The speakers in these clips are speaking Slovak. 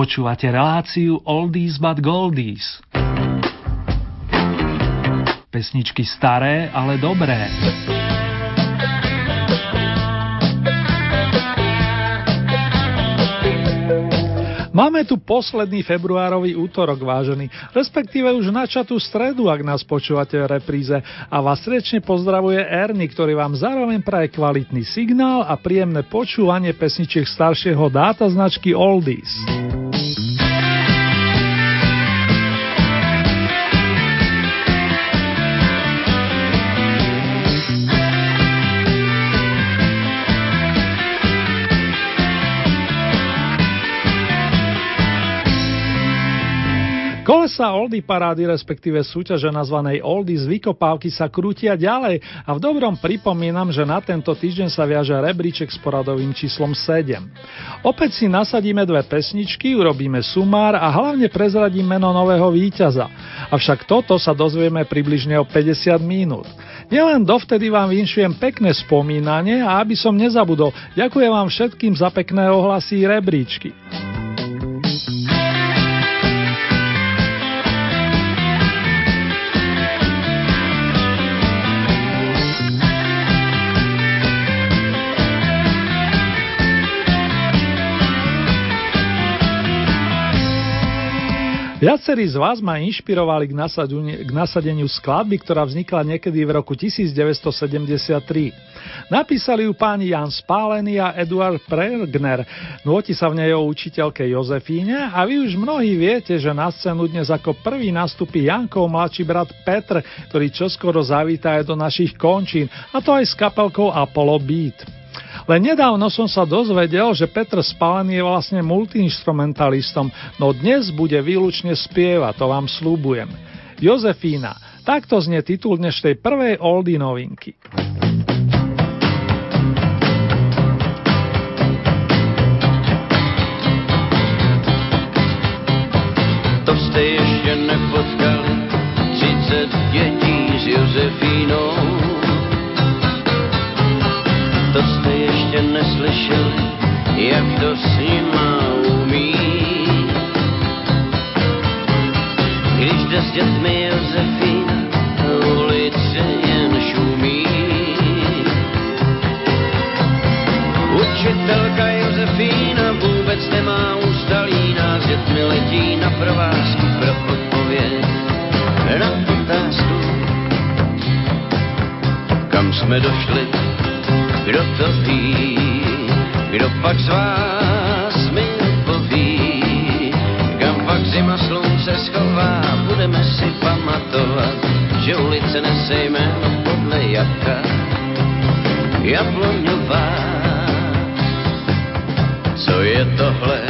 Počúvate reláciu Oldies but Goldies. Pesničky staré, ale dobré. Máme tu posledný februárový útorok, vážený, respektíve už načatú stredu, ak nás počúvate v repríze a vás srdečne pozdravuje Erny, ktorý vám zároveň praje kvalitný signál a príjemné počúvanie pesničiek staršieho dáta značky Oldies. Kolesa Oldy parády, respektíve súťaže nazvanej Oldy z vykopávky sa krútia ďalej a v dobrom pripomínam, že na tento týždeň sa viaže rebríček s poradovým číslom 7. Opäť si nasadíme dve pesničky, urobíme sumár a hlavne prezradím meno nového víťaza. Avšak toto sa dozvieme približne o 50 minút. Nielen dovtedy vám vinšujem pekné spomínanie a aby som nezabudol, ďakujem vám všetkým za pekné ohlasy rebríčky. Viacerí z vás ma inšpirovali k, nasadeniu, k nasadeniu skladby, ktorá vznikla niekedy v roku 1973. Napísali ju páni Jan Spálený a Eduard Pregner. Nôti sa v nej o učiteľke Jozefíne a vy už mnohí viete, že na scénu dnes ako prvý nastupí Jankov mladší brat Petr, ktorý čoskoro zavíta aj do našich končín, a to aj s kapelkou Apollo Beat. Len nedávno som sa dozvedel, že Petr Spalený je vlastne multiinstrumentalistom, no dnes bude výlučne spievať, to vám slúbujem. Jozefína, takto znie titul dnešnej prvej oldy novinky. To ste ešte nepotkali 30 detí s Jozefínou. To ste ještě neslyšeli, jak to s nima umí. Když jde s dětmi Josefína, ulice jen šumí. Učitelka Josefína vůbec nemá ústalí, nás dětmi letí na provázku pro odpověď na otázku. Kam jsme došli, kdo to ví, kdo pak z vás mi poví, kam pak zima slunce schová, budeme si pamatovat, že ulice nese jméno podle jabka, jabloňová. Co je tohle,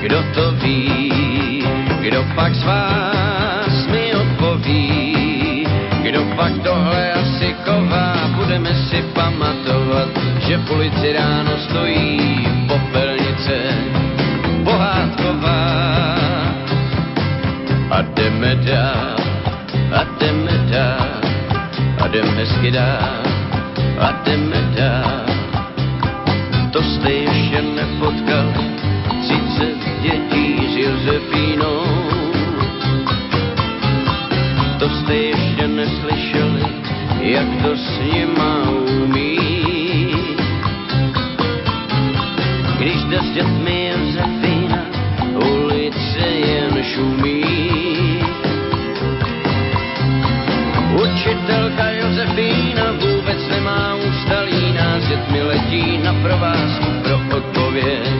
kdo to ví, kdo pak z vás pak tohle asi chová, budeme si pamatovat, že v ulici ráno stojí popelnice pohádková. A jdeme dál, a jdeme dál, a jdeme hezky dál, a jdeme dál. To jste ještě nepotkal, 30 dětí s Josefínou. To jste ještě neslyšeli, jak to s nima umí. Když jde s dětmi Josefína, ulice jen šumí. Učitelka Josefína vůbec nemá ústalí, nás dětmi letí na provázku pro odpověď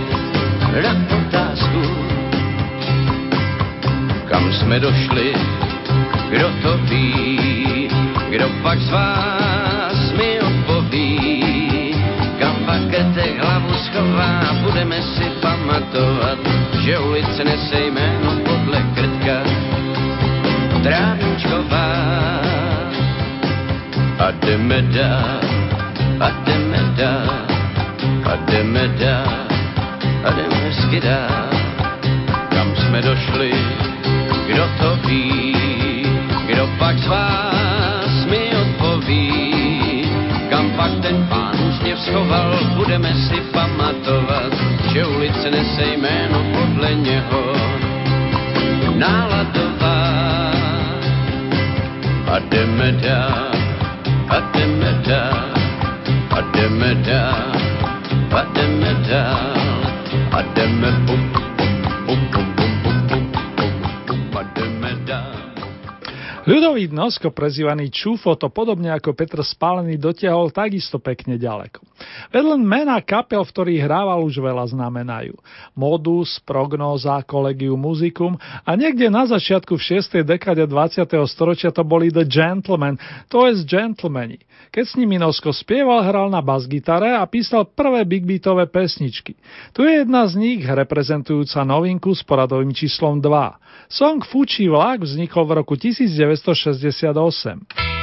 na otázku. Kam jsme došli, kdo to ví, kdo pak z vás mi odpoví, kam pak krtek hlavu schová, budeme si pamatovat, že ulice nese jméno podle krtka. Trávničková. A jdeme dál, a jdeme dál, a jdeme dál, a jdeme hezky dál. Kam jsme došli, kdo to ví, kdo pak z vás ten pán úsměv schoval, budeme si pamatovat, že ulice nese jméno podle něho. Náladová a jdeme dál, Nosko, prezývaný Čufo, to podobne ako Petr Spálený dotiahol takisto pekne ďaleko. Vedľa mena kapel, v ktorých hrával už veľa znamenajú. Modus, prognóza, kolegium muzikum a niekde na začiatku v 6. dekade 20. storočia to boli The Gentlemen, to je Gentlemani. Keď s nimi Nosko spieval, hral na bas-gitare a písal prvé big beatové pesničky. Tu je jedna z nich, reprezentujúca novinku s poradovým číslom 2. Song Fučí vlak vznikol v roku 1968.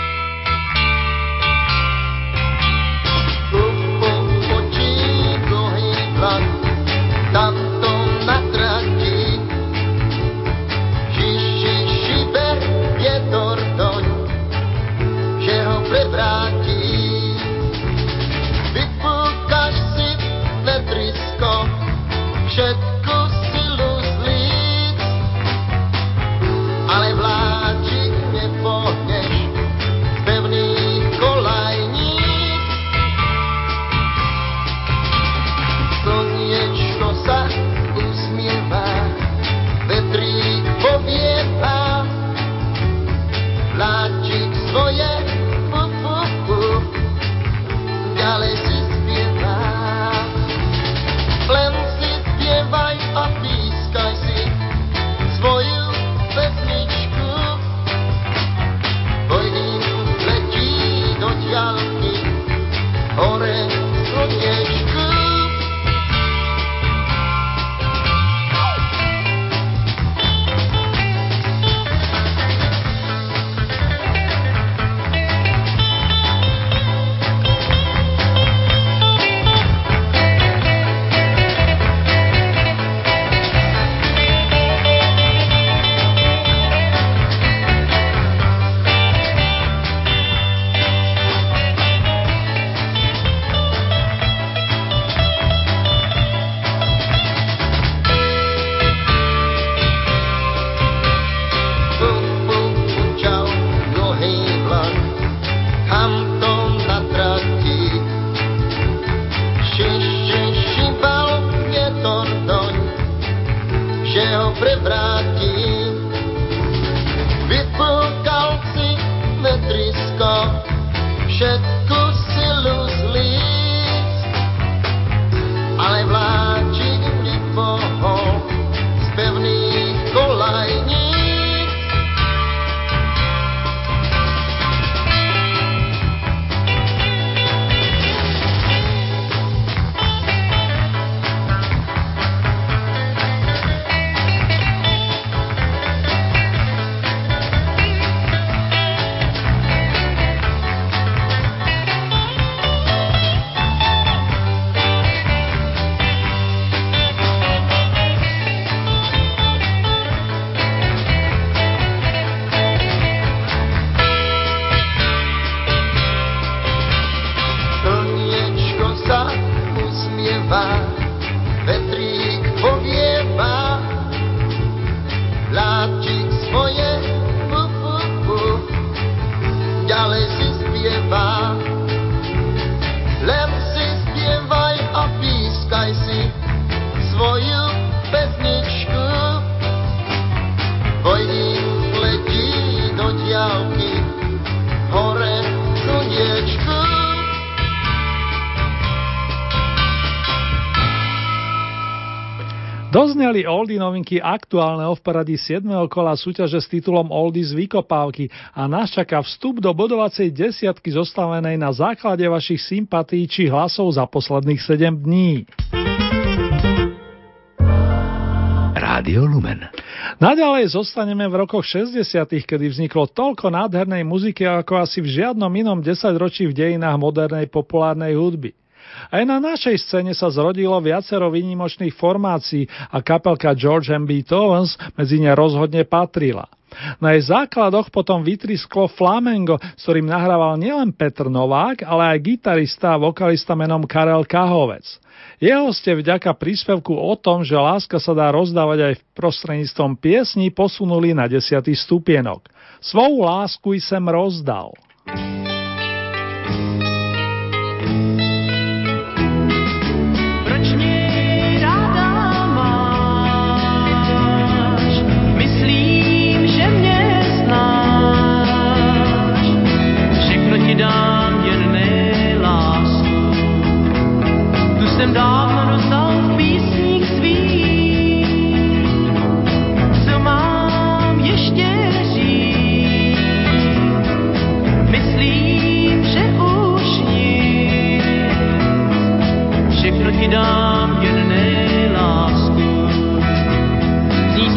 Dozneli Oldy novinky aktuálneho v poradí 7. kola súťaže s titulom Oldy z vykopávky a nás čaká vstup do bodovacej desiatky zostavenej na základe vašich sympatí či hlasov za posledných 7 dní. Rádio Lumen. Naďalej zostaneme v rokoch 60., kedy vzniklo toľko nádhernej muziky ako asi v žiadnom inom desaťročí v dejinách modernej populárnej hudby. Aj na našej scéne sa zrodilo viacero výnimočných formácií a kapelka George M. B. Towens medzi ne rozhodne patrila. Na jej základoch potom vytrisklo Flamengo, s ktorým nahrával nielen Petr Novák, ale aj gitarista a vokalista menom Karel Kahovec. Jeho ste vďaka príspevku o tom, že láska sa dá rozdávať aj v prostredníctvom piesní, posunuli na desiatý stupienok. Svou lásku i sem rozdal. život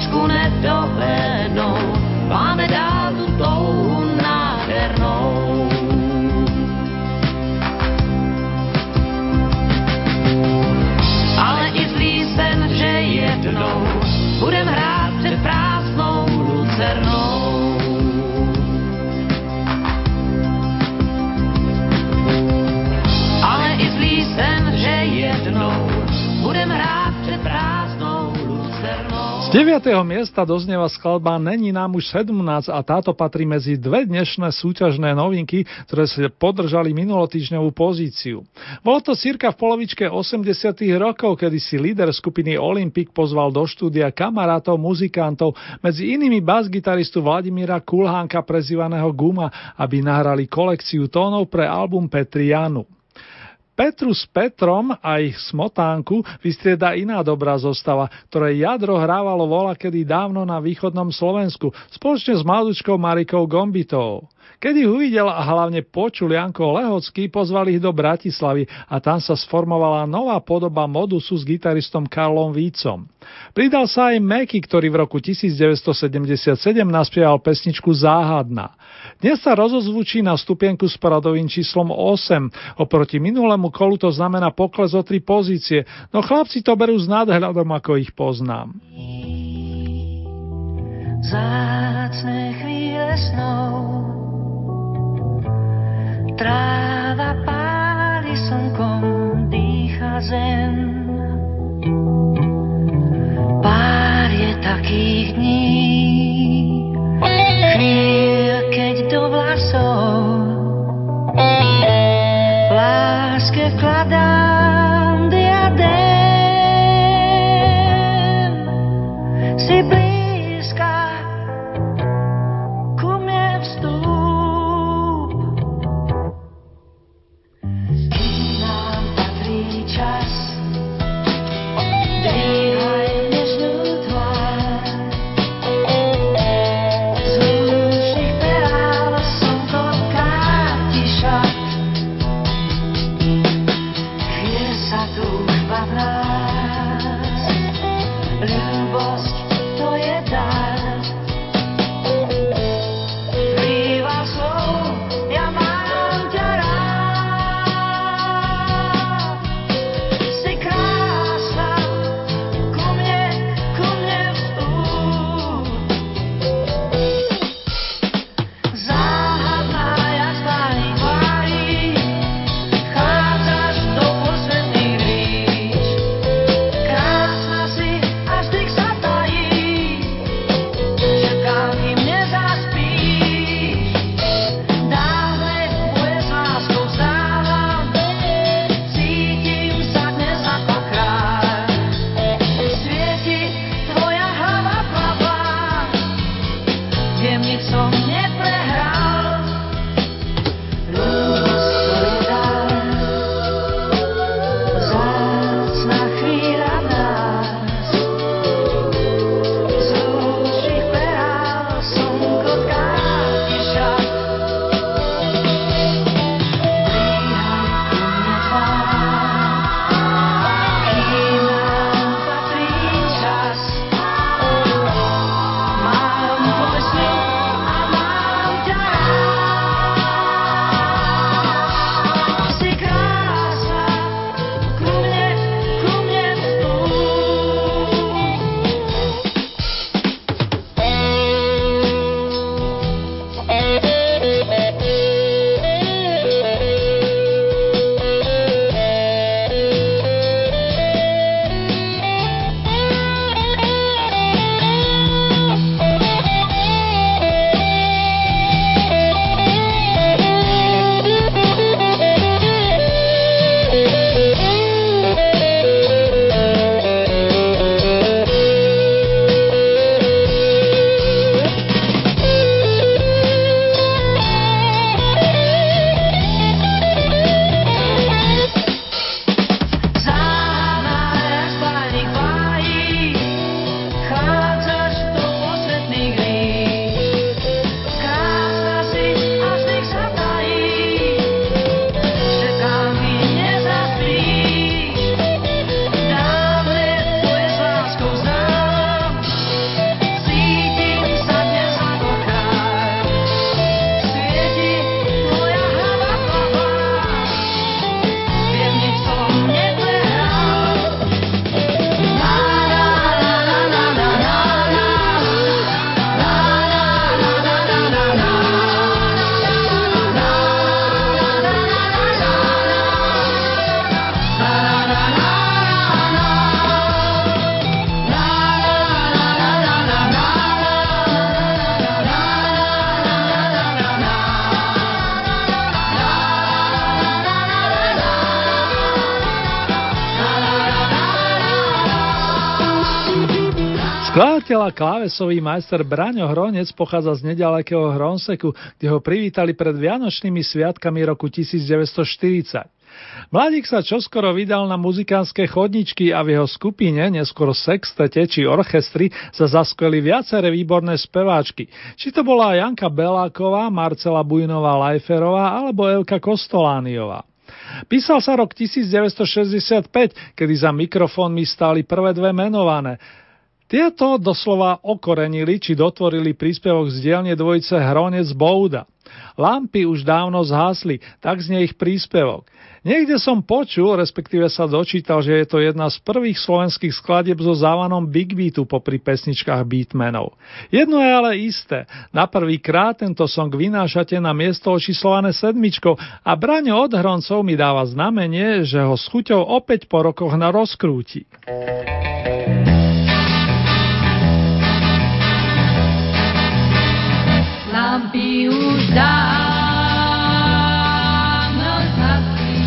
Oči chvíčku Z 9. miesta doznieva skladba Není nám už 17 a táto patrí medzi dve dnešné súťažné novinky, ktoré sa podržali minulotýždňovú pozíciu. Bolo to cirka v polovičke 80. rokov, kedy si líder skupiny Olympic pozval do štúdia kamarátov, muzikantov, medzi inými basgitaristu Vladimíra Kulhánka prezývaného Guma, aby nahrali kolekciu tónov pre album Petrianu. Petru s Petrom a ich smotánku vystrieda iná dobrá zostava, ktoré jadro hrávalo vola kedy dávno na východnom Slovensku, spoločne s mladúčkou Marikou Gombitovou. Keď ich uvidel a hlavne počul Janko Lehocký, pozvali ich do Bratislavy a tam sa sformovala nová podoba modusu s gitaristom Karlom Vícom. Pridal sa aj Meky, ktorý v roku 1977 naspieval pesničku Záhadná. Dnes sa rozozvučí na stupienku s poradovým číslom 8. Oproti minulému kolu to znamená pokles o 3 pozície, no chlapci to berú s nadhľadom, ako ich poznám. Zácne chvíle snou Tráva páli slnkom, dýcha zem. Pár je takých dní. Chvíľ, keď do vlasov Láske vkladám diadém Si blízka A klávesový majster Braňo Hronec pochádza z nedalekého Hronseku, kde ho privítali pred Vianočnými sviatkami roku 1940. Mladík sa čoskoro vydal na muzikánske chodničky a v jeho skupine, neskôr sextete či orchestri, sa zaskveli viaceré výborné speváčky. Či to bola Janka Beláková, Marcela Bujnová Lajferová alebo Elka Kostolániová. Písal sa rok 1965, kedy za mikrofónmi stáli prvé dve menované. Tieto doslova okorenili či dotvorili príspevok z dielne dvojice Hronec Bouda. Lampy už dávno zhasli, tak znie ich príspevok. Niekde som počul, respektíve sa dočítal, že je to jedna z prvých slovenských skladieb so závanom Big Beatu popri pesničkách Beatmenov. Jedno je ale isté, na prvý krát tento song vynášate na miesto očíslované sedmičkou a Braňo od Hroncov mi dáva znamenie, že ho s chuťou opäť po rokoch na rozkrúti. Lampy už dávno zhasli.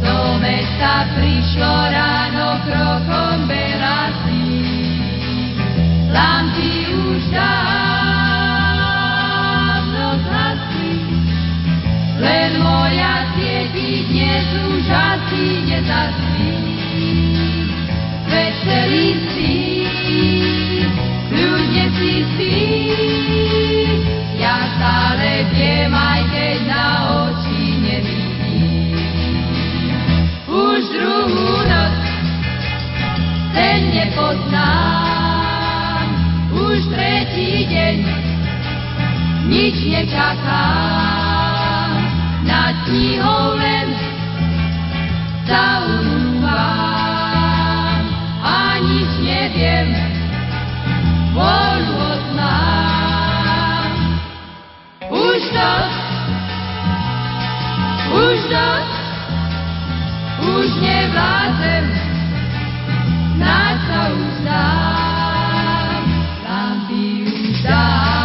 Do mesta prišlo ráno krokom belasí. Lampy už dávno zhasli. Len moja svieti dnes už asi nezaspí. Veselý si, ľudia si spí stále viem, aj keď na oči nevidím. Už druhú noc ten nepoznám, už tretí deň nič nečakám, nad knihou len zaunúvam a nič neviem, voľu To, už to, už nevládzem, snáď sa uzdám, lampy už dávno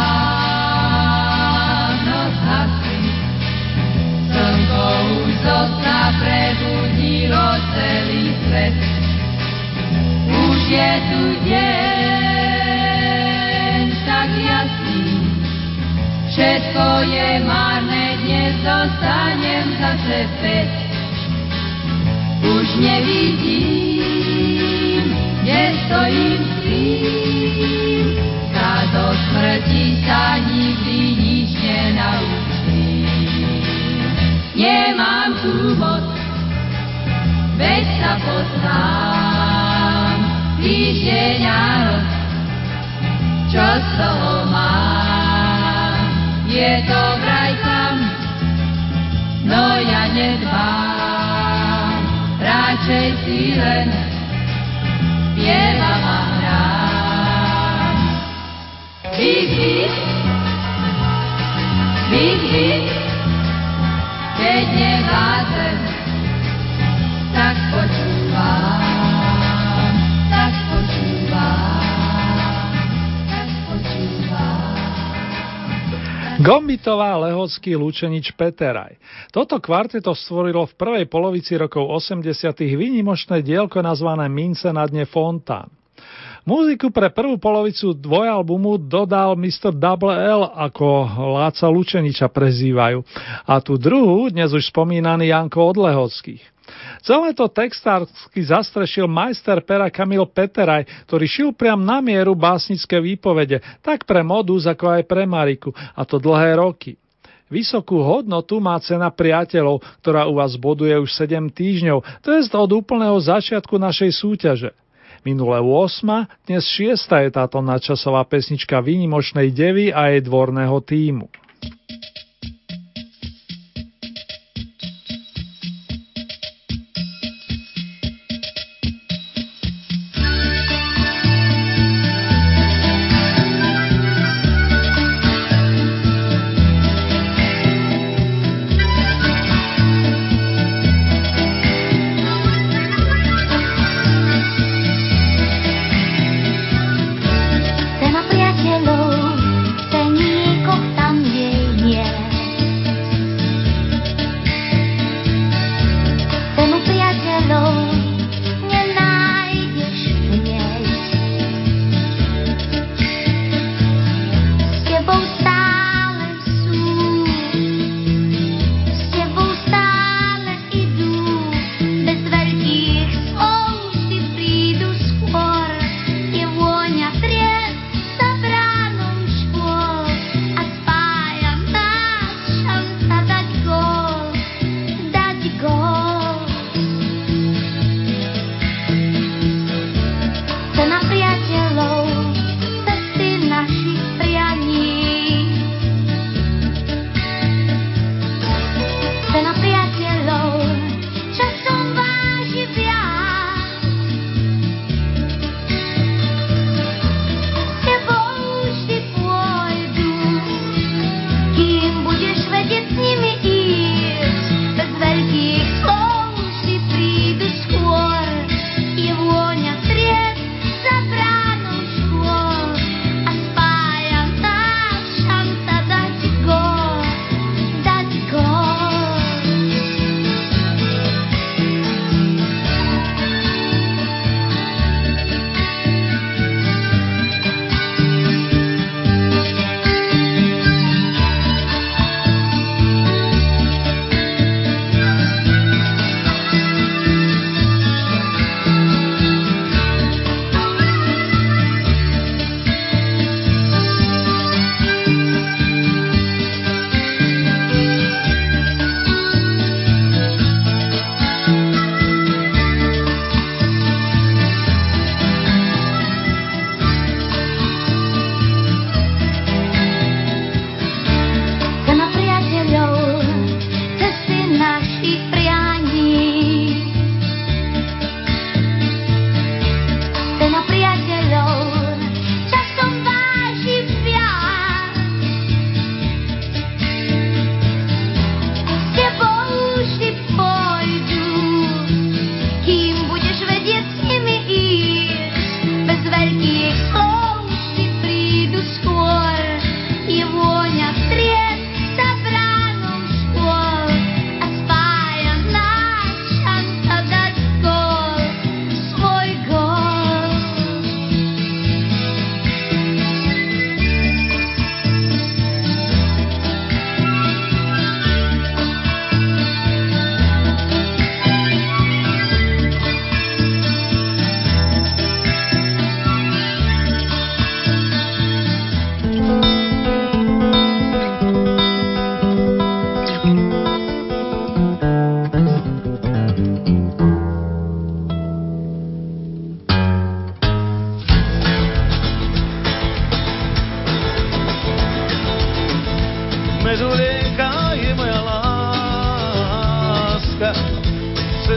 zhasli. Slnko už zo sna je tu deň Všetko je marné, dnes dostanem zase späť. Už nevidím, kde stojím tým, sa do smrti sa nikdy nič nenaučím. Nemám tu moc, veď sa poznám, týždeň a noc, čo z toho mám je to vraj tam, no ja nedbám, radšej si len spievam a hrám. Big hit, big hit, keď nevládzem, tak počúvam. Gombitová, Lehocký, Lučenič, Peteraj. Toto kvarteto stvorilo v prvej polovici rokov 80. výnimočné dielko nazvané Mince na dne Fontán. Muziku pre prvú polovicu dvojalbumu dodal Mr. Double L, ako Láca Lučeniča prezývajú, a tú druhú dnes už spomínaný Janko od Lehockých. Celé to textársky zastrešil majster pera Kamil Peteraj, ktorý šil priam na mieru básnické výpovede, tak pre modus ako aj pre Mariku, a to dlhé roky. Vysokú hodnotu má cena priateľov, ktorá u vás boduje už 7 týždňov, to je od úplného začiatku našej súťaže. Minulé 8, dnes 6 je táto nadčasová pesnička výnimočnej devy a jej dvorného týmu.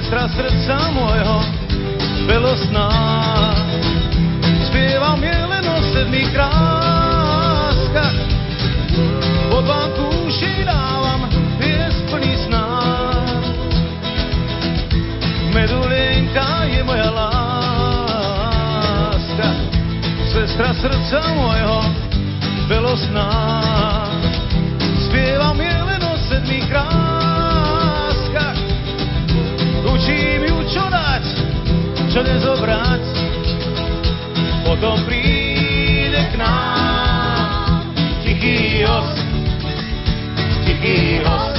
větra srdca mojho velosná. Zpěvám jelen o sedmých kráskách, pod vám kůši dávám pěst plný sná. Medulinka je moja láska, sestra srdca mojho velosná. Zpěvám jelen o sedmých kráskách, čo dať, čo nezobrať, potom príde k nám tichý os, tichý os.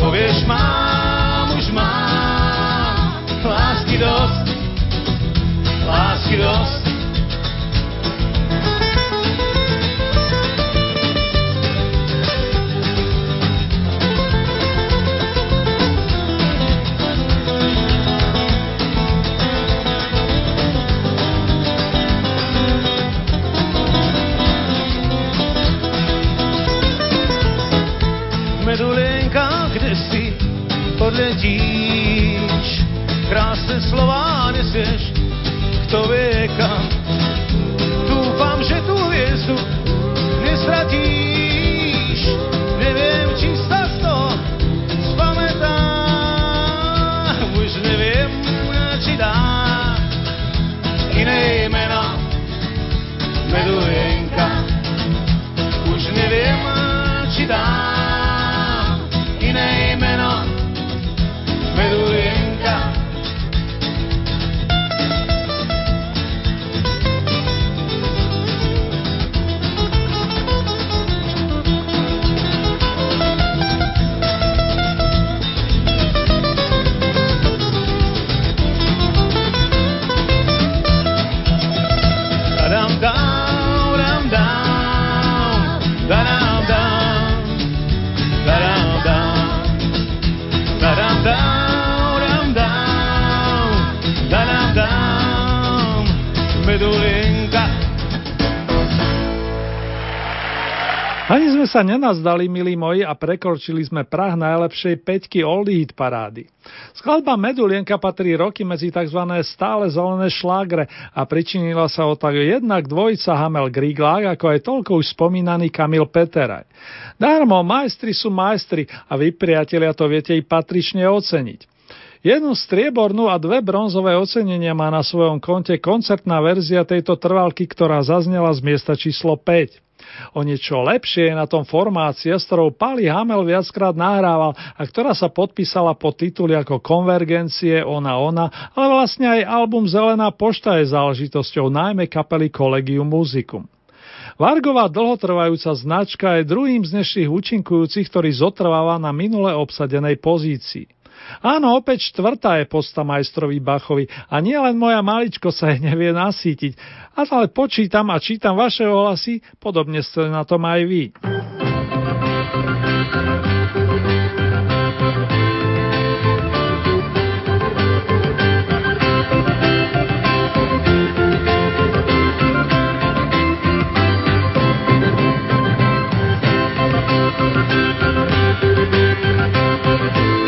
Povieš, mám, už mám, lásky dosť, lásky dosť. Sa nenazdali, milí moji, a prekročili sme prah najlepšej peťky Oldie Hit parády. Skladba Medulienka patrí roky medzi tzv. stále zelené šlágre a pričinila sa o tak jednak dvojica Hamel Griglák, ako aj toľko už spomínaný Kamil Peteraj. Darmo, majstri sú majstri a vy, priatelia, to viete i patrične oceniť. Jednu striebornú a dve bronzové ocenenia má na svojom konte koncertná verzia tejto trvalky, ktorá zaznela z miesta číslo 5. O niečo lepšie je na tom formácia, s ktorou Pali Hamel viackrát nahrával a ktorá sa podpísala pod tituly ako Konvergencie, Ona Ona, ale vlastne aj album Zelená pošta je záležitosťou najmä kapely Collegium Musicum. Vargová dlhotrvajúca značka je druhým z dnešných účinkujúcich, ktorý zotrváva na minule obsadenej pozícii. Áno, opäť štvrtá je posta majstrovi Bachovi a nielen moja maličko sa jej nevie nasítiť, ale počítam a čítam vaše ohlasy, podobne ste na tom aj vy. Thank you.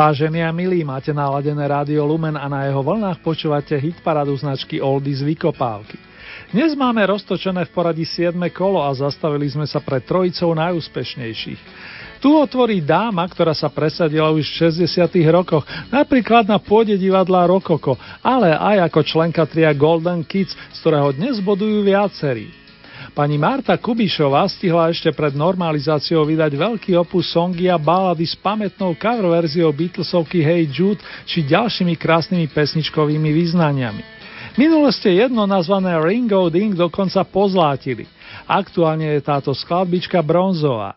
Vážení a milí, máte naladené rádio Lumen a na jeho vlnách počúvate hit paradu značky Oldies Vykopávky. Dnes máme roztočené v poradí 7. kolo a zastavili sme sa pred trojicou najúspešnejších. Tu otvorí dáma, ktorá sa presadila už v 60. rokoch, napríklad na pôde divadla Rokoko, ale aj ako členka tria Golden Kids, z ktorého dnes bodujú viacerí. Pani Marta Kubišová stihla ešte pred normalizáciou vydať veľký opus songy a balady s pamätnou cover verziou Beatlesovky Hey Jude či ďalšími krásnymi pesničkovými význaniami. Minule ste jedno nazvané Ringo Ding dokonca pozlátili. Aktuálne je táto skladbička bronzová.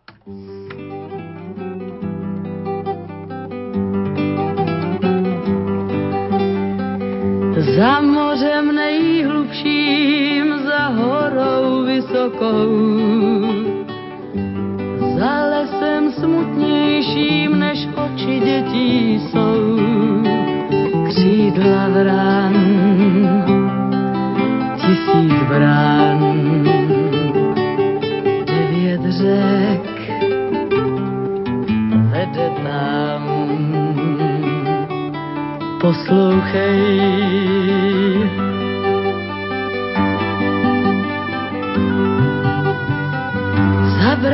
Za mořem nejhlubším, horou vysokou, za lesem smutnějším, než oči dětí jsou. Křídla vrán, tisíc brán, devět řek vede tam poslouchej.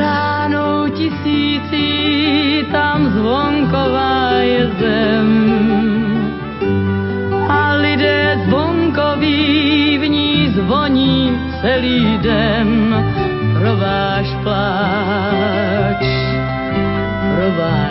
Za bránou tisící tam zvonková je zem. A lidé zvonkoví v ní zvoní celý den. Pro váš pláč, pro váš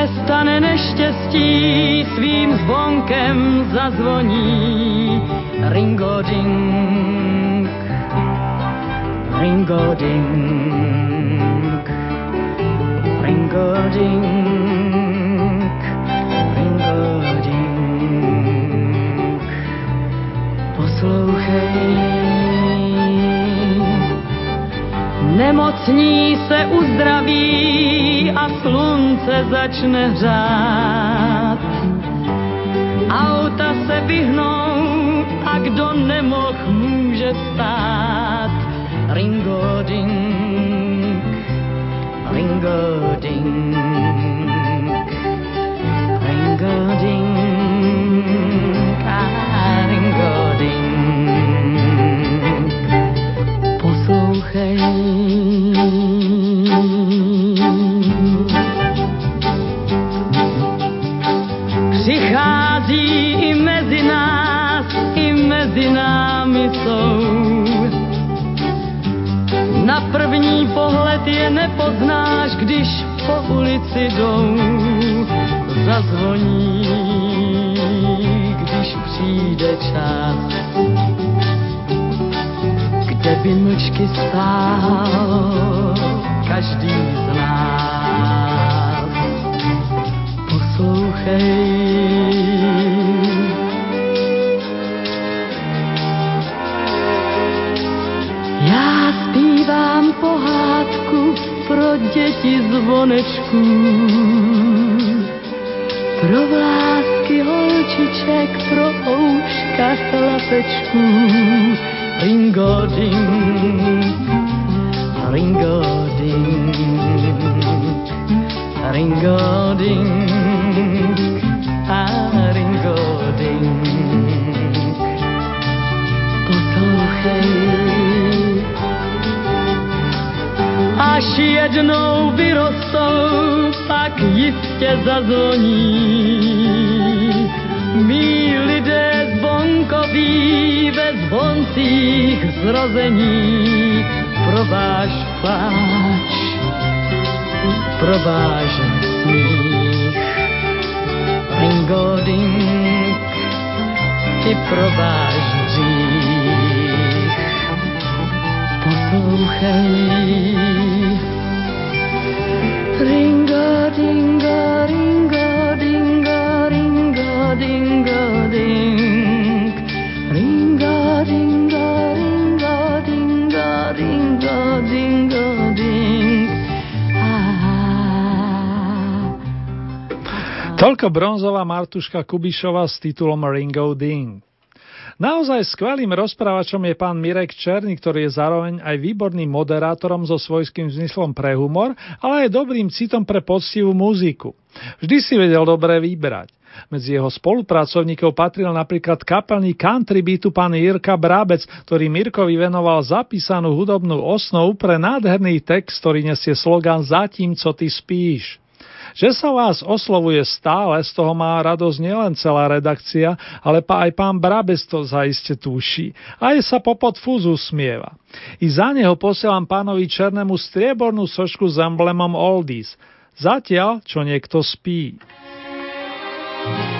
přestane neštěstí, svým zvonkem zazvoní. Ringo ding, ringo ding, ringo ding. nemocní se uzdraví a slunce začne hřát. Auta se vyhnou a kdo nemoh může stát. Ringo ding, ringo ding. bydou zazvoní, když přijde čas. Kde by mlčky stál každý z nás. Poslouchej, deti zvonečků. Pro vlásky holčiček, pro ouška chlapečků. Ringo ding, ringo ding, ringo ding, a ringo ding. Poslouchej, jistě zazvoní. Mí lidé chvílí ve zvoncích zrození pro váš pláč, pro váš smích. Ringoding i pro váš hřích. Poslouchej, Toľko bronzová Martuška Kubišova s titulom Ringo Ding. Naozaj skvelým rozprávačom je pán Mirek Černý, ktorý je zároveň aj výborným moderátorom so svojským zmyslom pre humor, ale aj dobrým citom pre poctivú muziku. Vždy si vedel dobre vybrať. Medzi jeho spolupracovníkov patril napríklad kapelný country beatu pán Jirka Brábec, ktorý Mirkovi venoval zapísanú hudobnú osnovu pre nádherný text, ktorý nesie slogan Zatím, co ty spíš. Že sa vás oslovuje stále, z toho má radosť nielen celá redakcia, ale aj pán Brabes to zaiste tuší. A je sa popod fúzu smieva. I za neho posielam pánovi Černému striebornú sošku s emblemom Oldies. Zatiaľ, čo niekto spí. thank you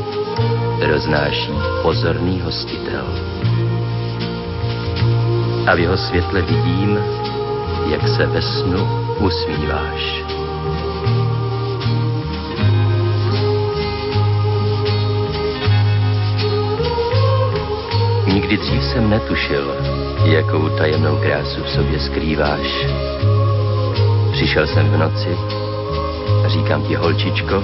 roznáší pozorný hostitel. A v jeho světle vidím, jak se ve snu usmíváš. Nikdy dřív jsem netušil, jakou tajemnou krásu v sobě skrýváš. Přišel jsem v noci, říkám ti, holčičko,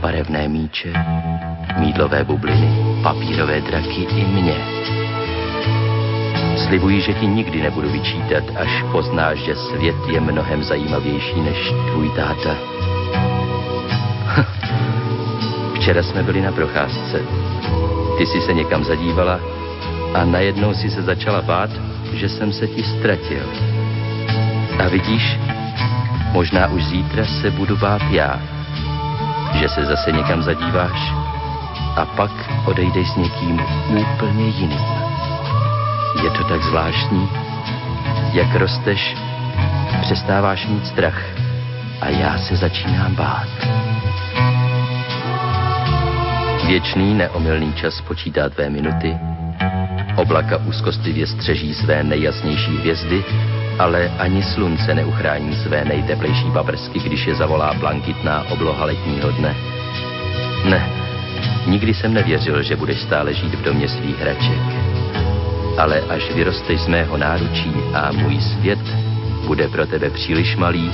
barevné míče, mídlové bubliny, papírové draky i mě. Slibuji, že ti nikdy nebudu vyčítat, až poznáš, že svět je mnohem zajímavější než tvůj táta. Včera jsme byli na procházce. Ty jsi se někam zadívala a najednou si se začala bát, že jsem se ti ztratil. A vidíš, možná už zítra se budu bát já že se zase někam zadíváš a pak odejdeš s někým úplně jiným. Je to tak zvláštní, jak rosteš, přestáváš mít strach a já se začínám bát. Věčný neomylný čas počítá tvé minuty, oblaka úzkostlivě střeží své nejjasnější hvězdy ale ani slunce neuchrání své nejteplejší paprsky, když je zavolá blankitná obloha letního dne. Ne, nikdy jsem nevěřil, že budeš stále žít v domě svých hraček. Ale až vyrosteš z mého náručí a můj svět bude pro tebe příliš malý,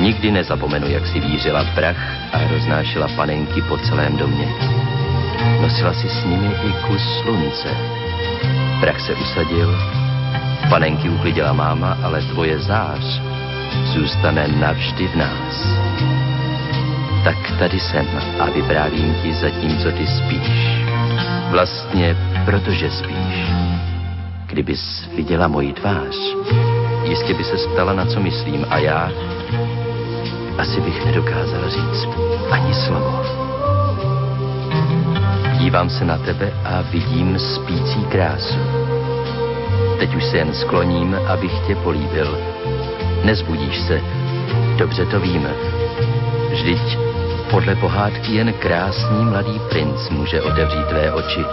nikdy nezapomenu, jak si vířila prach a roznášela panenky po celém domě. Nosila si s nimi i kus slunce Prach se usadil, panenky uklidila máma, ale tvoje zář zůstane navždy v nás. Tak tady jsem a vyprávím ti zatímco ty spíš. Vlastně protože spíš. Kdybys viděla moji tvář, jistě by se stala, na co myslím a já asi bych nedokázal říct ani slovo. Dívám se na tebe a vidím spící krásu. Teď už se jen skloním, abych tě políbil. Nezbudíš se, dobře to víme. Vždyť podle pohádky jen krásný mladý princ může otevřít tvé oči.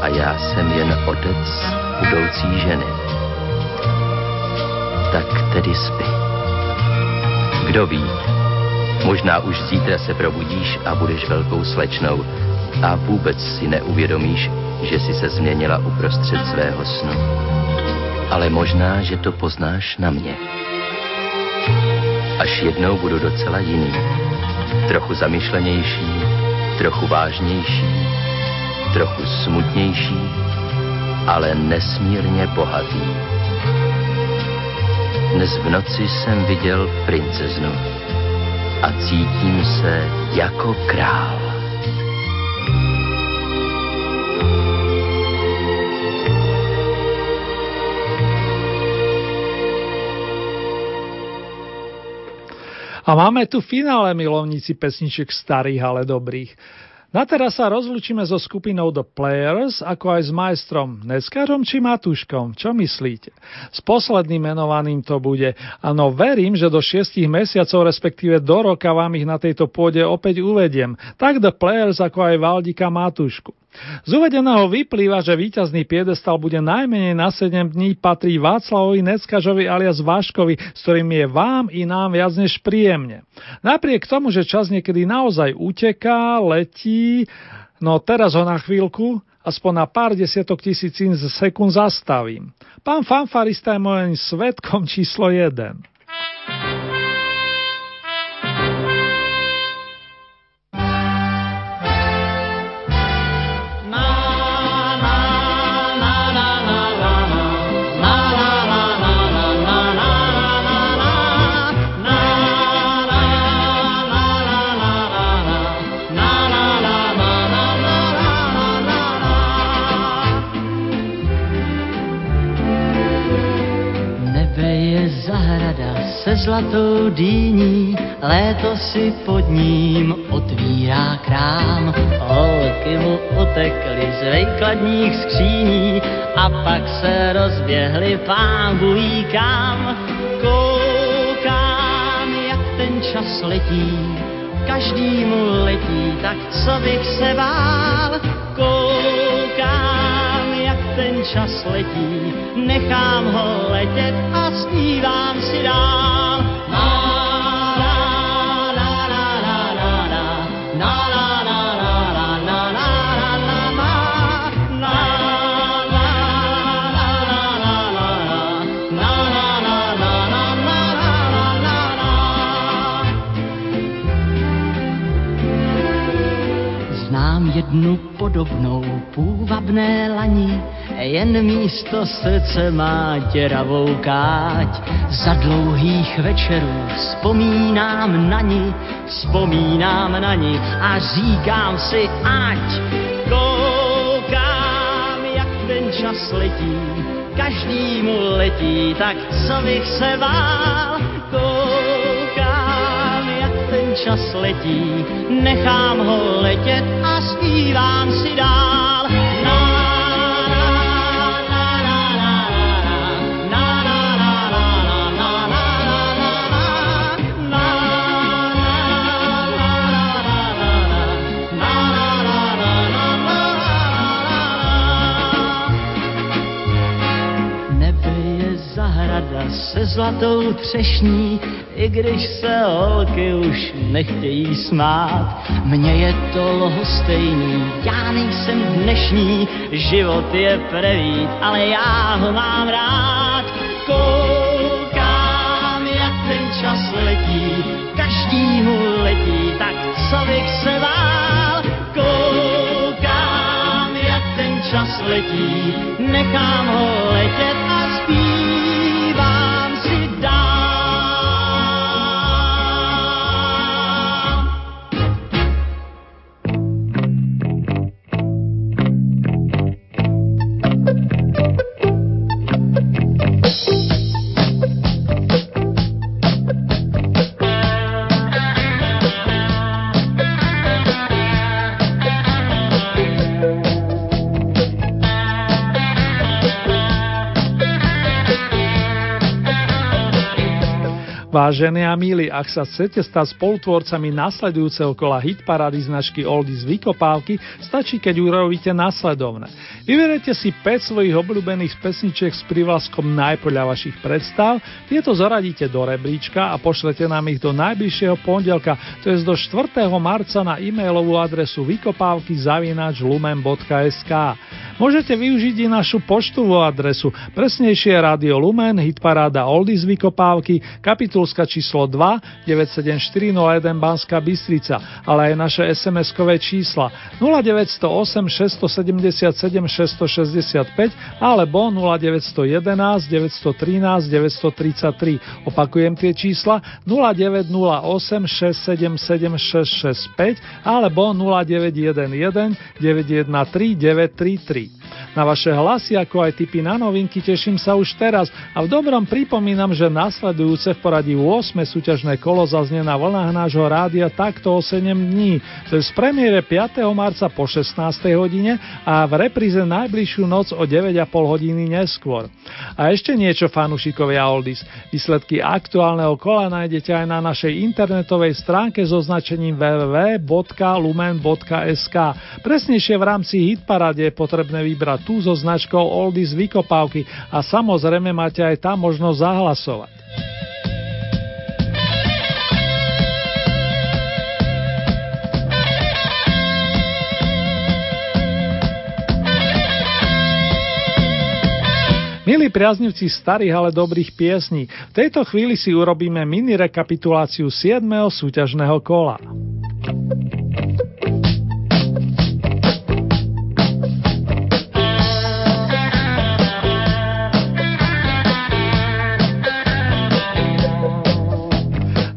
A já jsem jen otec budoucí ženy. Tak tedy spí. Kdo ví, možná už zítra se probudíš a budeš velkou slečnou a vůbec si neuvědomíš, že si se změnila uprostřed svého snu. Ale možná, že to poznáš na mě. Až jednou budu docela jiný. Trochu zamyšlenější, trochu vážnější, trochu smutnější, ale nesmírně bohatý. Dnes v noci jsem viděl princeznu a cítím se jako král. A máme tu finále milovníci pesniček starých, ale dobrých. Na teraz sa rozlučíme so skupinou The Players, ako aj s majstrom Neskárom či Matúškom. Čo myslíte? S posledným menovaným to bude. Áno, verím, že do šiestich mesiacov, respektíve do roka vám ich na tejto pôde opäť uvediem. Tak The Players, ako aj Valdika Matúšku. Z uvedeného vyplýva, že víťazný piedestal bude najmenej na 7 dní patrí Václavovi Neckažovi alias Váškovi, s ktorým je vám i nám viac než príjemne. Napriek tomu, že čas niekedy naozaj uteká, letí, no teraz ho na chvíľku, aspoň na pár desiatok tisícin sekúnd zastavím. Pán fanfarista je môjim svetkom číslo 1. zlatou dýní, léto si pod ním otvírá krám. Holky mu utekly z vejkladních skříní a pak se rozběhly pán kam. Koukám, jak ten čas letí, každý mu letí, tak co bych se bál. Koukám, ten čas letí, nechám ho letět a zpívám si dál. jednu podobnou půvabné lani, jen místo srdce má děravou káť. Za dlouhých večerů vzpomínám na ní, vzpomínám na ní a říkám si, ať koukám, jak ten čas letí, každý mu letí, tak co bych se bál, čas letí, nechám ho letět a zpívám si dál. Zlatou třešní, i když se holky už nechtějí smát. Mně je to lohostejný, já nejsem dnešní, život je prevít, ale já ho mám rád. Koukám, jak ten čas letí, každý mu letí, tak co bych se vál. Koukám, jak ten čas letí, nechám ho letět Vážení a milí, ak sa chcete stať spolutvorcami nasledujúceho kola hitparády značky Oldies Vykopávky, stačí, keď urobíte nasledovné. Vyberete si 5 svojich obľúbených pesničiek s privlaskom najpoľa vašich predstav, tieto zaradíte do rebríčka a pošlete nám ich do najbližšieho pondelka, to je do 4. marca na e-mailovú adresu vykopávky lumen.sk. Môžete využiť i našu poštovú adresu, presnejšie Radio Lumen, hitparáda Oldies Vykopávky, kapitulska číslo 2 97401 Banská Bystrica, ale aj naše SMS-kové čísla 0908 677 665 alebo 0911 913 933. Opakujem tie čísla 0908 677 665 alebo 0911 913 933. Na vaše hlasy, ako aj tipy na novinky teším sa už teraz a v dobrom pripomínam, že nasledujúce v poradí 8. súťažné kolo zaznie na vlnách nášho rádia takto o 7 dní. To je z premiére 5. marca po 16. hodine a v repríze najbližšiu noc o 9,5 hodiny neskôr. A ešte niečo fanúšikovia Oldies. Výsledky aktuálneho kola nájdete aj na našej internetovej stránke so značením www.lumen.sk. Presnejšie v rámci hitparade je potrebné vybrať tú so značkou Oldies Vykopávky a samozrejme máte aj tam možnosť zahlasovať. Milí priaznivci starých, ale dobrých piesní, v tejto chvíli si urobíme mini rekapituláciu 7. súťažného kola.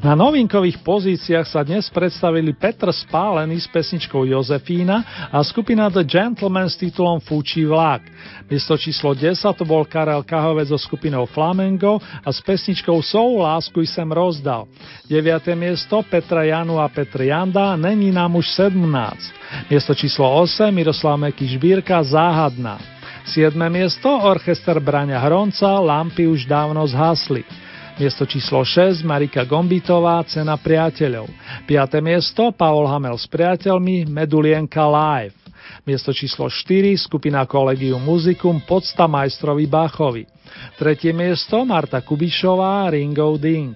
Na novinkových pozíciách sa dnes predstavili Petr Spálený s pesničkou Jozefína a skupina The Gentleman s titulom Fúči vlak. Miesto číslo 10 to bol Karel Kahovec so skupinou Flamengo a s pesničkou Sou lásku sem rozdal. 9. miesto Petra Janu a Petr Janda Není nám už 17. Miesto číslo 8 Miroslav Meky Žbírka Záhadná. 7. miesto Orchester Braňa Hronca Lampy už dávno zhasli. Miesto číslo 6 Marika Gombitová Cena priateľov. 5. miesto Paul Hamel s priateľmi Medulienka Live. Miesto číslo 4 skupina Collegium Musicum Podsta majstrovi Bachovi. Tretie miesto Marta Kubišová Ringo Ding.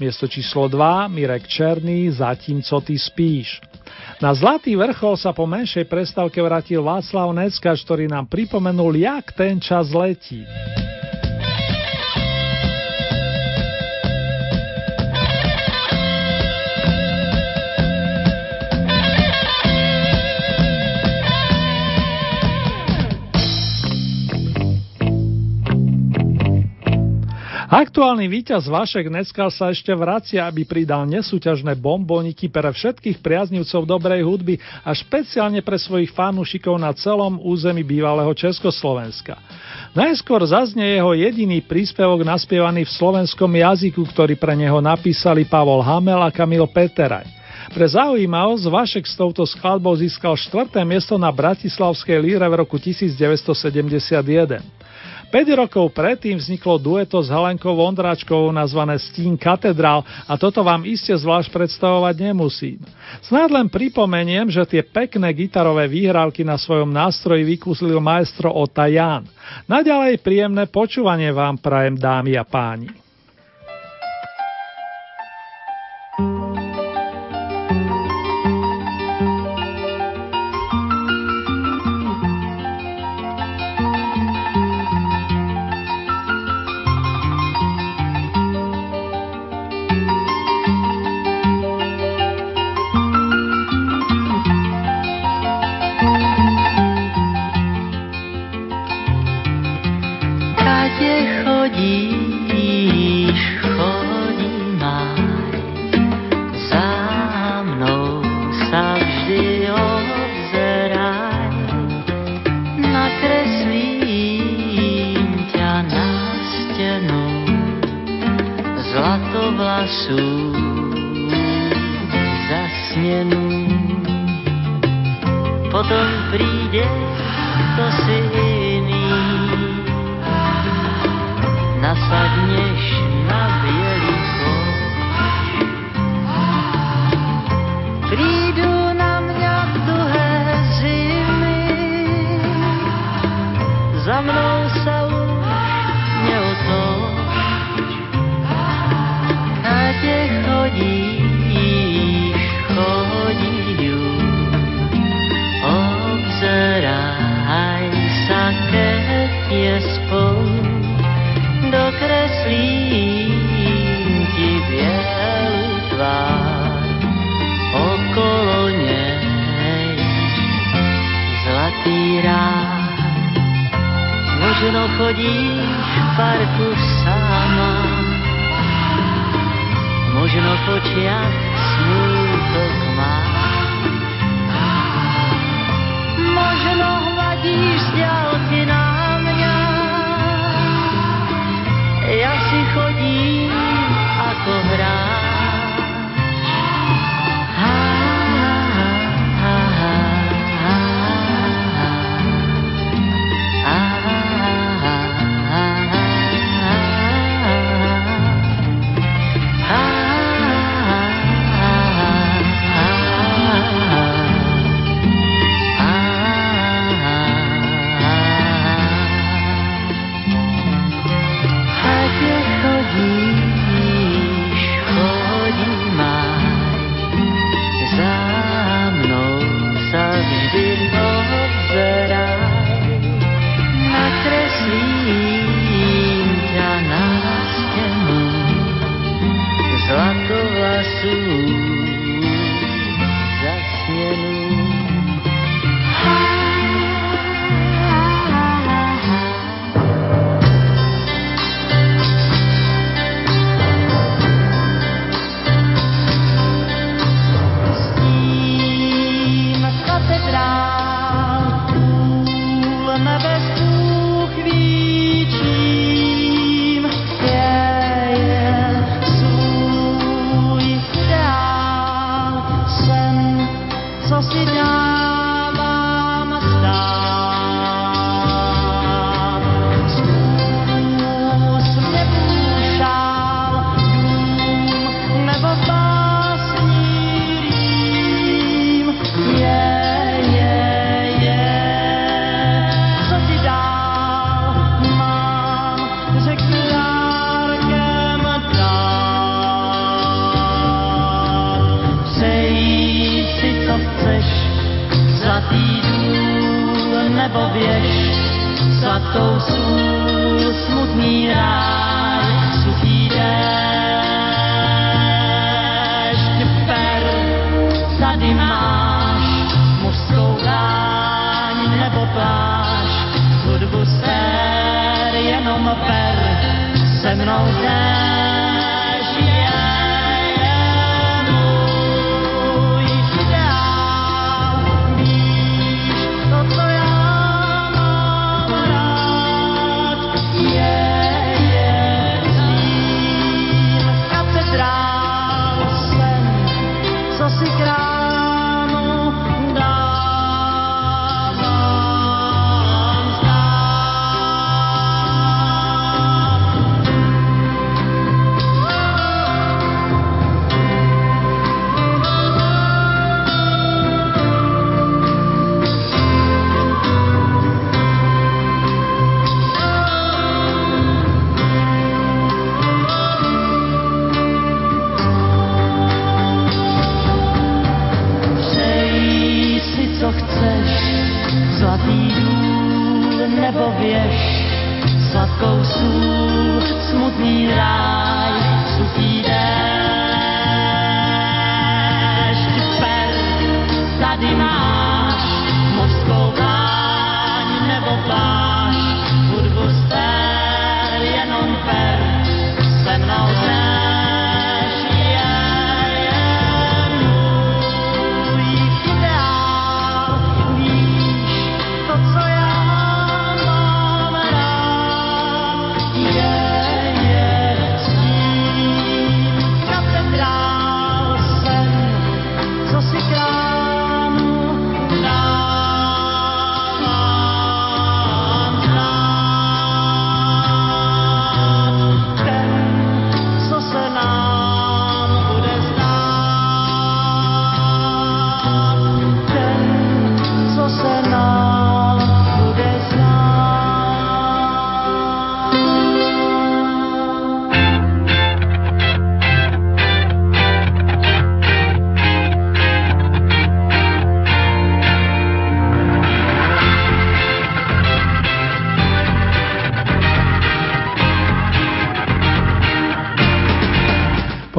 Miesto číslo 2 Mirek Černý Zatím co ty spíš. Na Zlatý vrchol sa po menšej prestávke vrátil Václav Neckač, ktorý nám pripomenul, jak ten čas letí. Aktuálny víťaz Vašek Neckal sa ešte vracia, aby pridal nesúťažné bomboniky pre všetkých priaznivcov dobrej hudby a špeciálne pre svojich fanúšikov na celom území bývalého Československa. Najskôr zaznie jeho jediný príspevok naspievaný v slovenskom jazyku, ktorý pre neho napísali Pavol Hamel a Kamil Peteraj. Pre zaujímavosť Vašek s touto skladbou získal 4. miesto na Bratislavskej líre v roku 1971. 5 rokov predtým vzniklo dueto s Helenkou Vondráčkovou nazvané Stín katedrál a toto vám iste zvlášť predstavovať nemusím. Snáď len pripomeniem, že tie pekné gitarové výhrávky na svojom nástroji vykúslil maestro Ota Jan. Naďalej príjemné počúvanie vám prajem dámy a páni.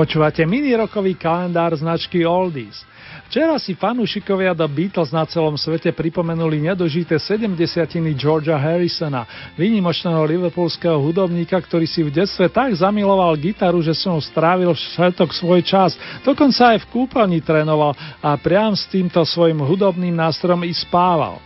Počúvate mini-rokový kalendár značky Oldies. Včera si fanúšikovia The Beatles na celom svete pripomenuli nedožité 70 Georgia Harrisona, výnimočného liverpoolského hudobníka, ktorý si v detstve tak zamiloval gitaru, že som strávil všetok svoj čas. Dokonca aj v kúpeľni trénoval a priam s týmto svojim hudobným nástrojom i spával.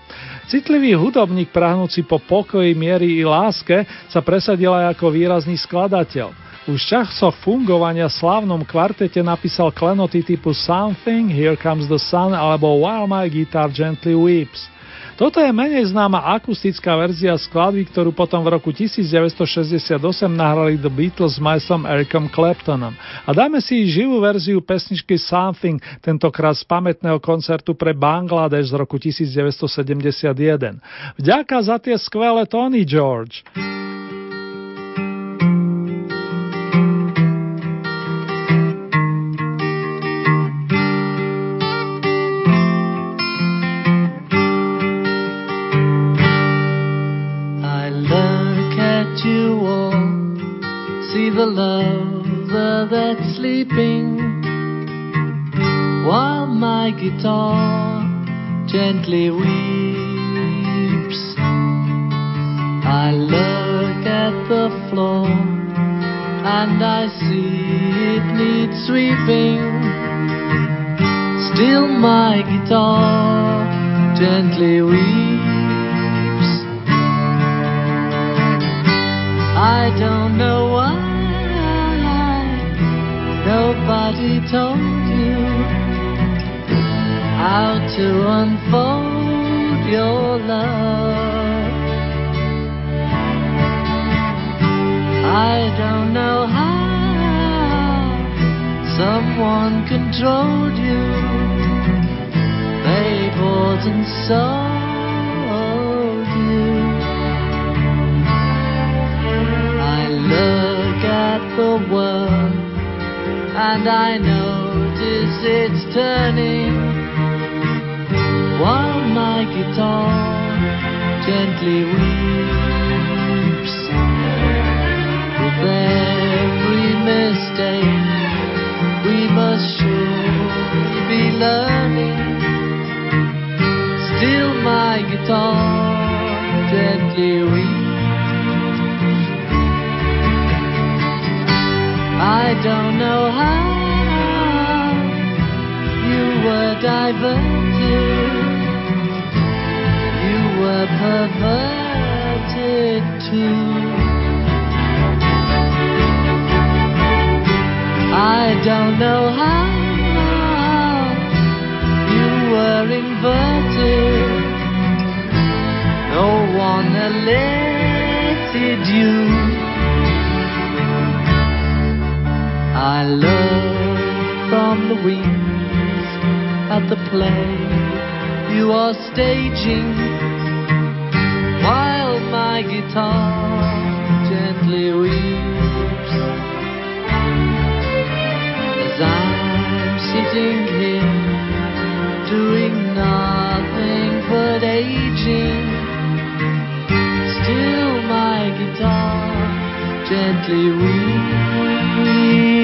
Citlivý hudobník prahnúci po pokoji, miery i láske sa presadil aj ako výrazný skladateľ. Už v časoch fungovania slávnom kvartete napísal klenoty typu Something, Here Comes the Sun alebo While My Guitar Gently Weeps. Toto je menej známa akustická verzia skladby, ktorú potom v roku 1968 nahrali The Beatles s majstrom Ericom Claptonom. A dáme si živú verziu pesničky Something, tentokrát z pamätného koncertu pre Bangladeš z roku 1971. Vďaka za tie skvelé Tony George. The lover that's sleeping while my guitar gently weeps. I look at the floor and I see it needs sweeping. Still, my guitar gently weeps. I don't know why nobody told you how to unfold your love. I don't know how someone controlled you. They bought and sold you. I look at the world and I notice it's turning. While my guitar gently weeps with every mistake we must surely be learning. Still my guitar gently weeps I don't know how you were diverted, you were perverted too. I don't know how you were inverted, no one elected I learn from the wings at the play you are staging while my guitar gently weeps. As I'm sitting here doing nothing but aging still my guitar gently weeps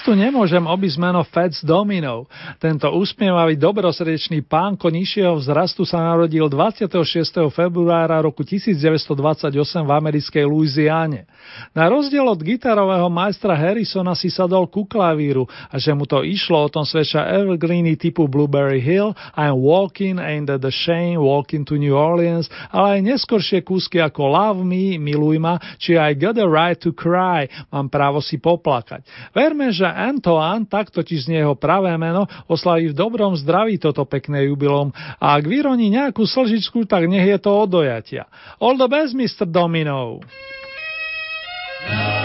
Tu nemôžem obísť meno Fats Domino. Tento úsmievavý dobrosrdečný pánko nižšieho vzrastu sa narodil 26. februára roku 1928 v americkej Louisiane. Na rozdiel od gitarového majstra Harrisona si sadol ku klavíru a že mu to išlo, o tom svedčia evergreeny typu Blueberry Hill, I'm Walking, Ain't That The Shame, Walking to New Orleans, ale aj neskoršie kúsky ako Love Me, Miluj ma, či aj Got a Right to Cry, mám právo si poplakať. Verme Vieme, že Antoine, tak totiž z jeho pravé meno, oslaví v dobrom zdraví toto pekné jubilom a ak vyroní nejakú slžičku, tak nech je to od dojatia. All the best, Mr. Domino. treat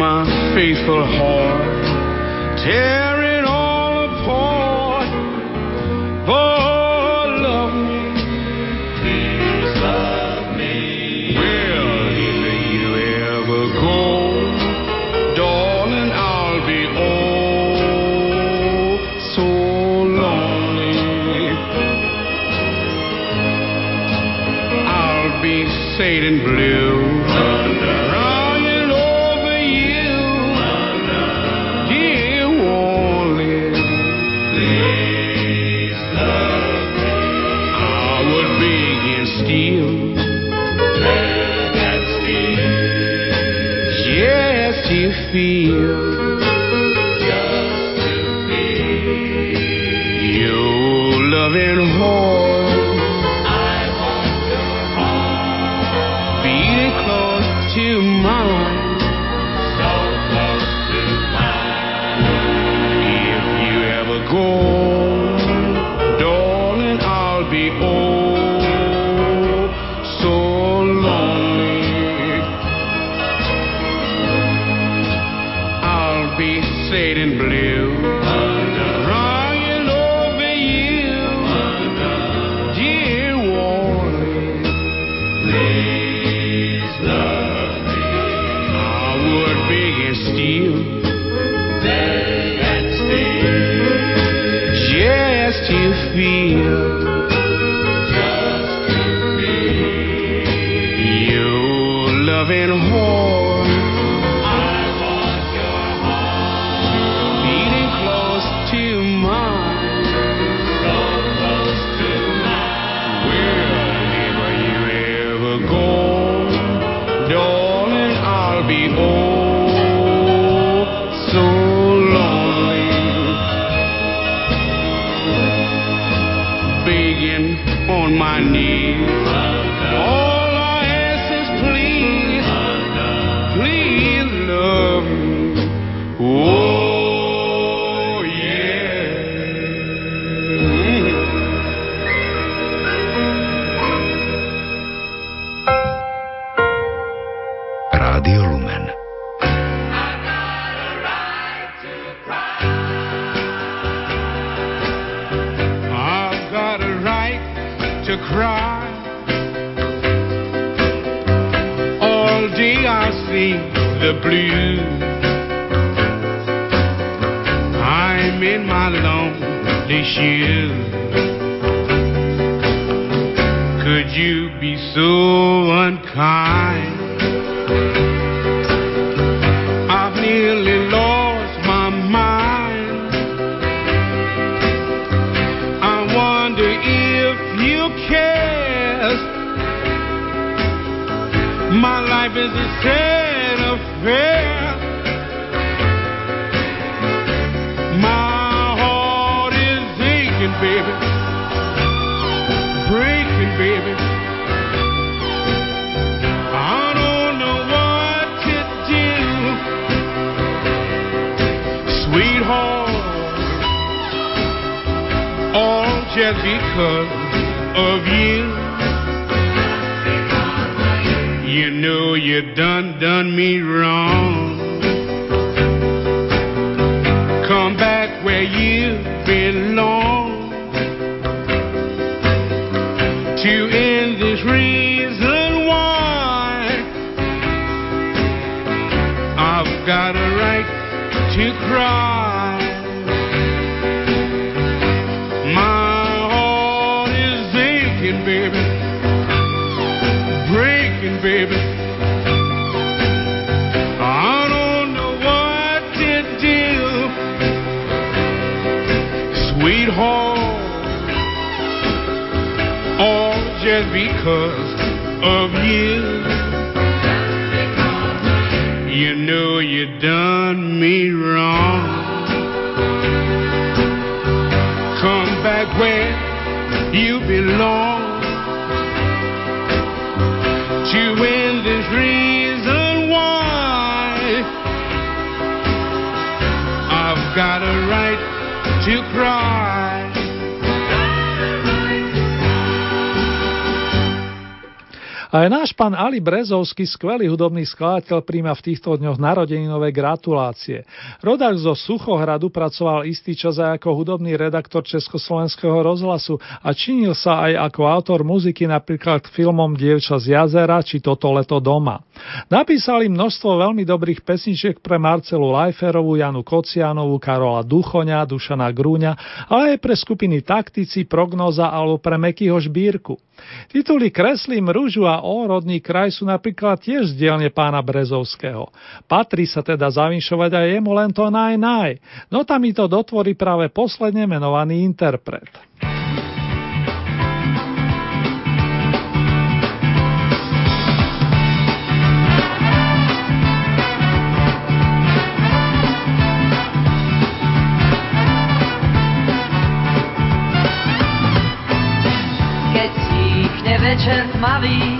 my faithful heart. Tear to I've got a right to cry. Aj náš pán Ali Brezovský, skvelý hudobný skladateľ, príjma v týchto dňoch narodeninové gratulácie. Rodák zo Suchohradu pracoval istý čas aj ako hudobný redaktor Československého rozhlasu a činil sa aj ako autor muziky napríklad k filmom Dievča z jazera či Toto leto doma. Napísali množstvo veľmi dobrých pesničiek pre Marcelu Lajferovú, Janu Kocianovú, Karola Duchoňa, Dušana Grúňa, ale aj pre skupiny Taktici, Prognoza alebo pre Mekyho Žbírku. Tituly Kreslím rúžu a O rodný kraj sú napríklad tiež z dielne pána Brezovského. Patrí sa teda zavinšovať aj jemu len to naj naj, no tam mi to dotvorí práve posledne menovaný interpret. Večer tmavý a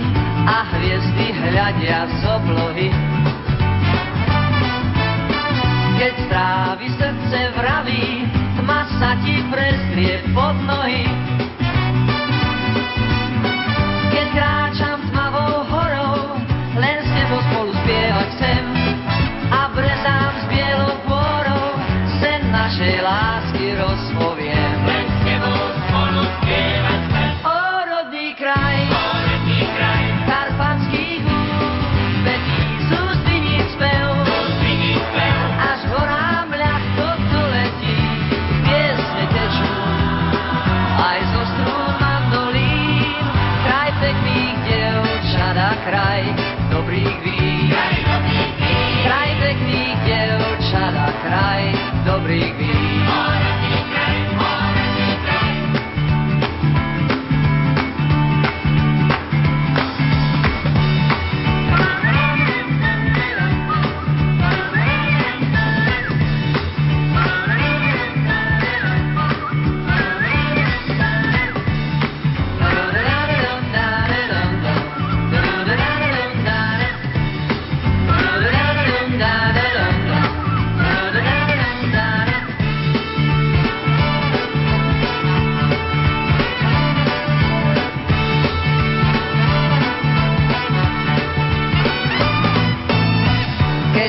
hľadia z oblohy. Keď strávi srdce vraví, tma sa ti prezrie pod nohy. Dobrých vín. Kraj pekných dievčat a kraj dobrých vín.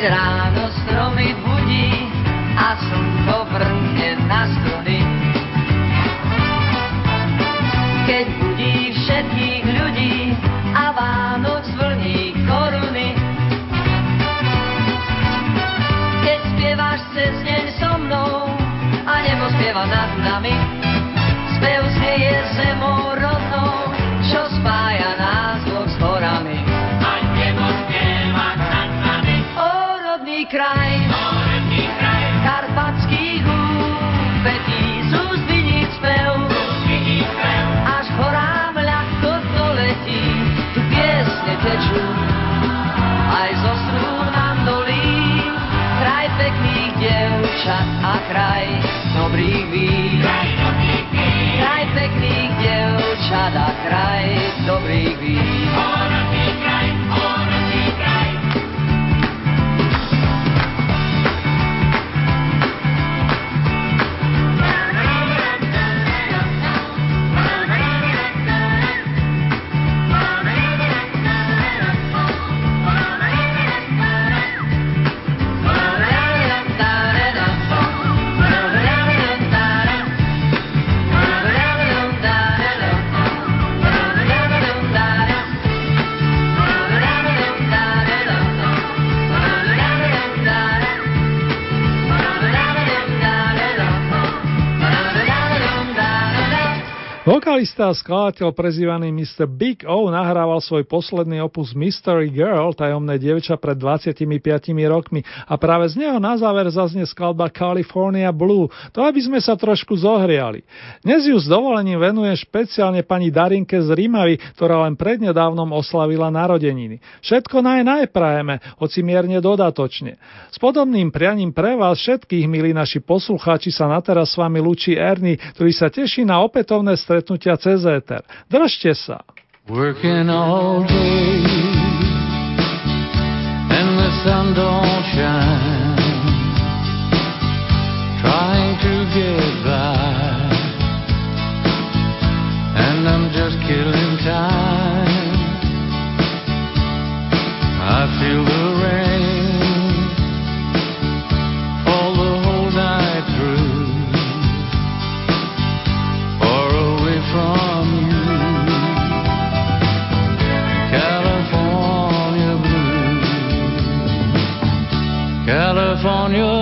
Keď ráno stromy budí a slnko vrhne na strony. Keď budí všetkých ľudí a Vánoc zvlní koruny. Keď spievaš cez deň so mnou a nebo spieva nad nami. Dievčat a kraj dobrých vín. Kraj pekných dievčat a kraj dobrých Vokalista a skladateľ prezývaný Mr. Big O nahrával svoj posledný opus Mystery Girl, tajomné dievča pred 25 rokmi a práve z neho na záver zaznie skladba California Blue, to aby sme sa trošku zohriali. Dnes ju s dovolením venujem špeciálne pani Darinke z Rímavy, ktorá len prednedávnom oslavila narodeniny. Všetko naj najprajeme, hoci mierne dodatočne. S podobným prianím pre vás všetkých, milí naši poslucháči, sa na teraz s vami lúči Ernie, ktorý sa teší na opätovné stretnutia cez éter. Držte sa. Working all day and the sun don't shine. Trying to get by and I'm just killing time. I feel California blue,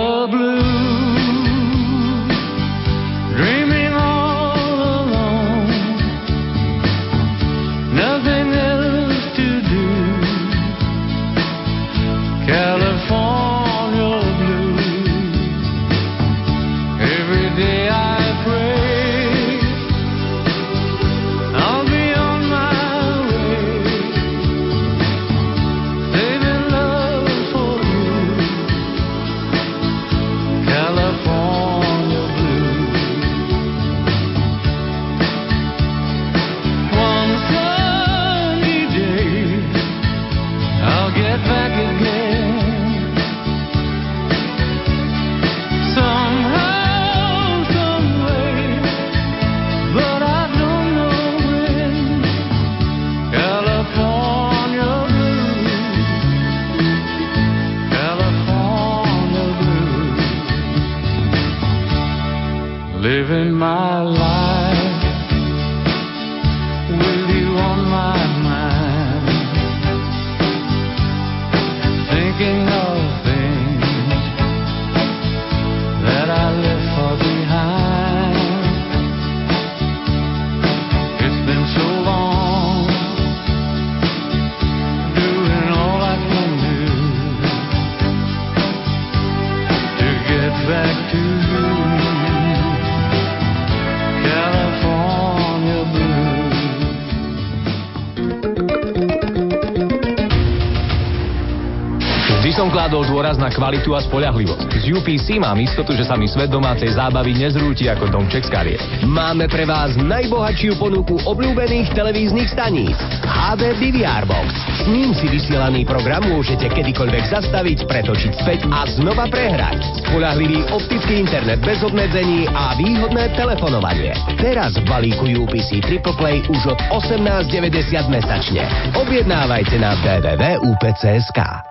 kvalitu a spoľahlivosť. Z UPC mám istotu, že sa mi svet domácej zábavy nezrúti ako domček z kariet. Máme pre vás najbohatšiu ponuku obľúbených televíznych staníc. HD DVR Box. S ním si vysielaný program môžete kedykoľvek zastaviť, pretočiť späť a znova prehrať. Spolahlivý optický internet bez obmedzení a výhodné telefonovanie. Teraz v balíku UPC Triple Play už od 18,90 mesačne. Objednávajte na www.upc.sk.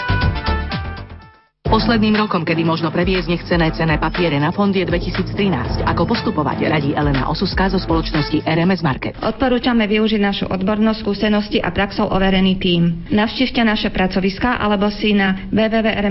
Posledným rokom, kedy možno previesť nechcené cené papiere na fond je 2013. Ako postupovať, radí Elena Osuska zo spoločnosti RMS Market. Odporúčame využiť našu odbornosť, skúsenosti a praxou overený tím. Navštívte naše pracoviská alebo si na www.rms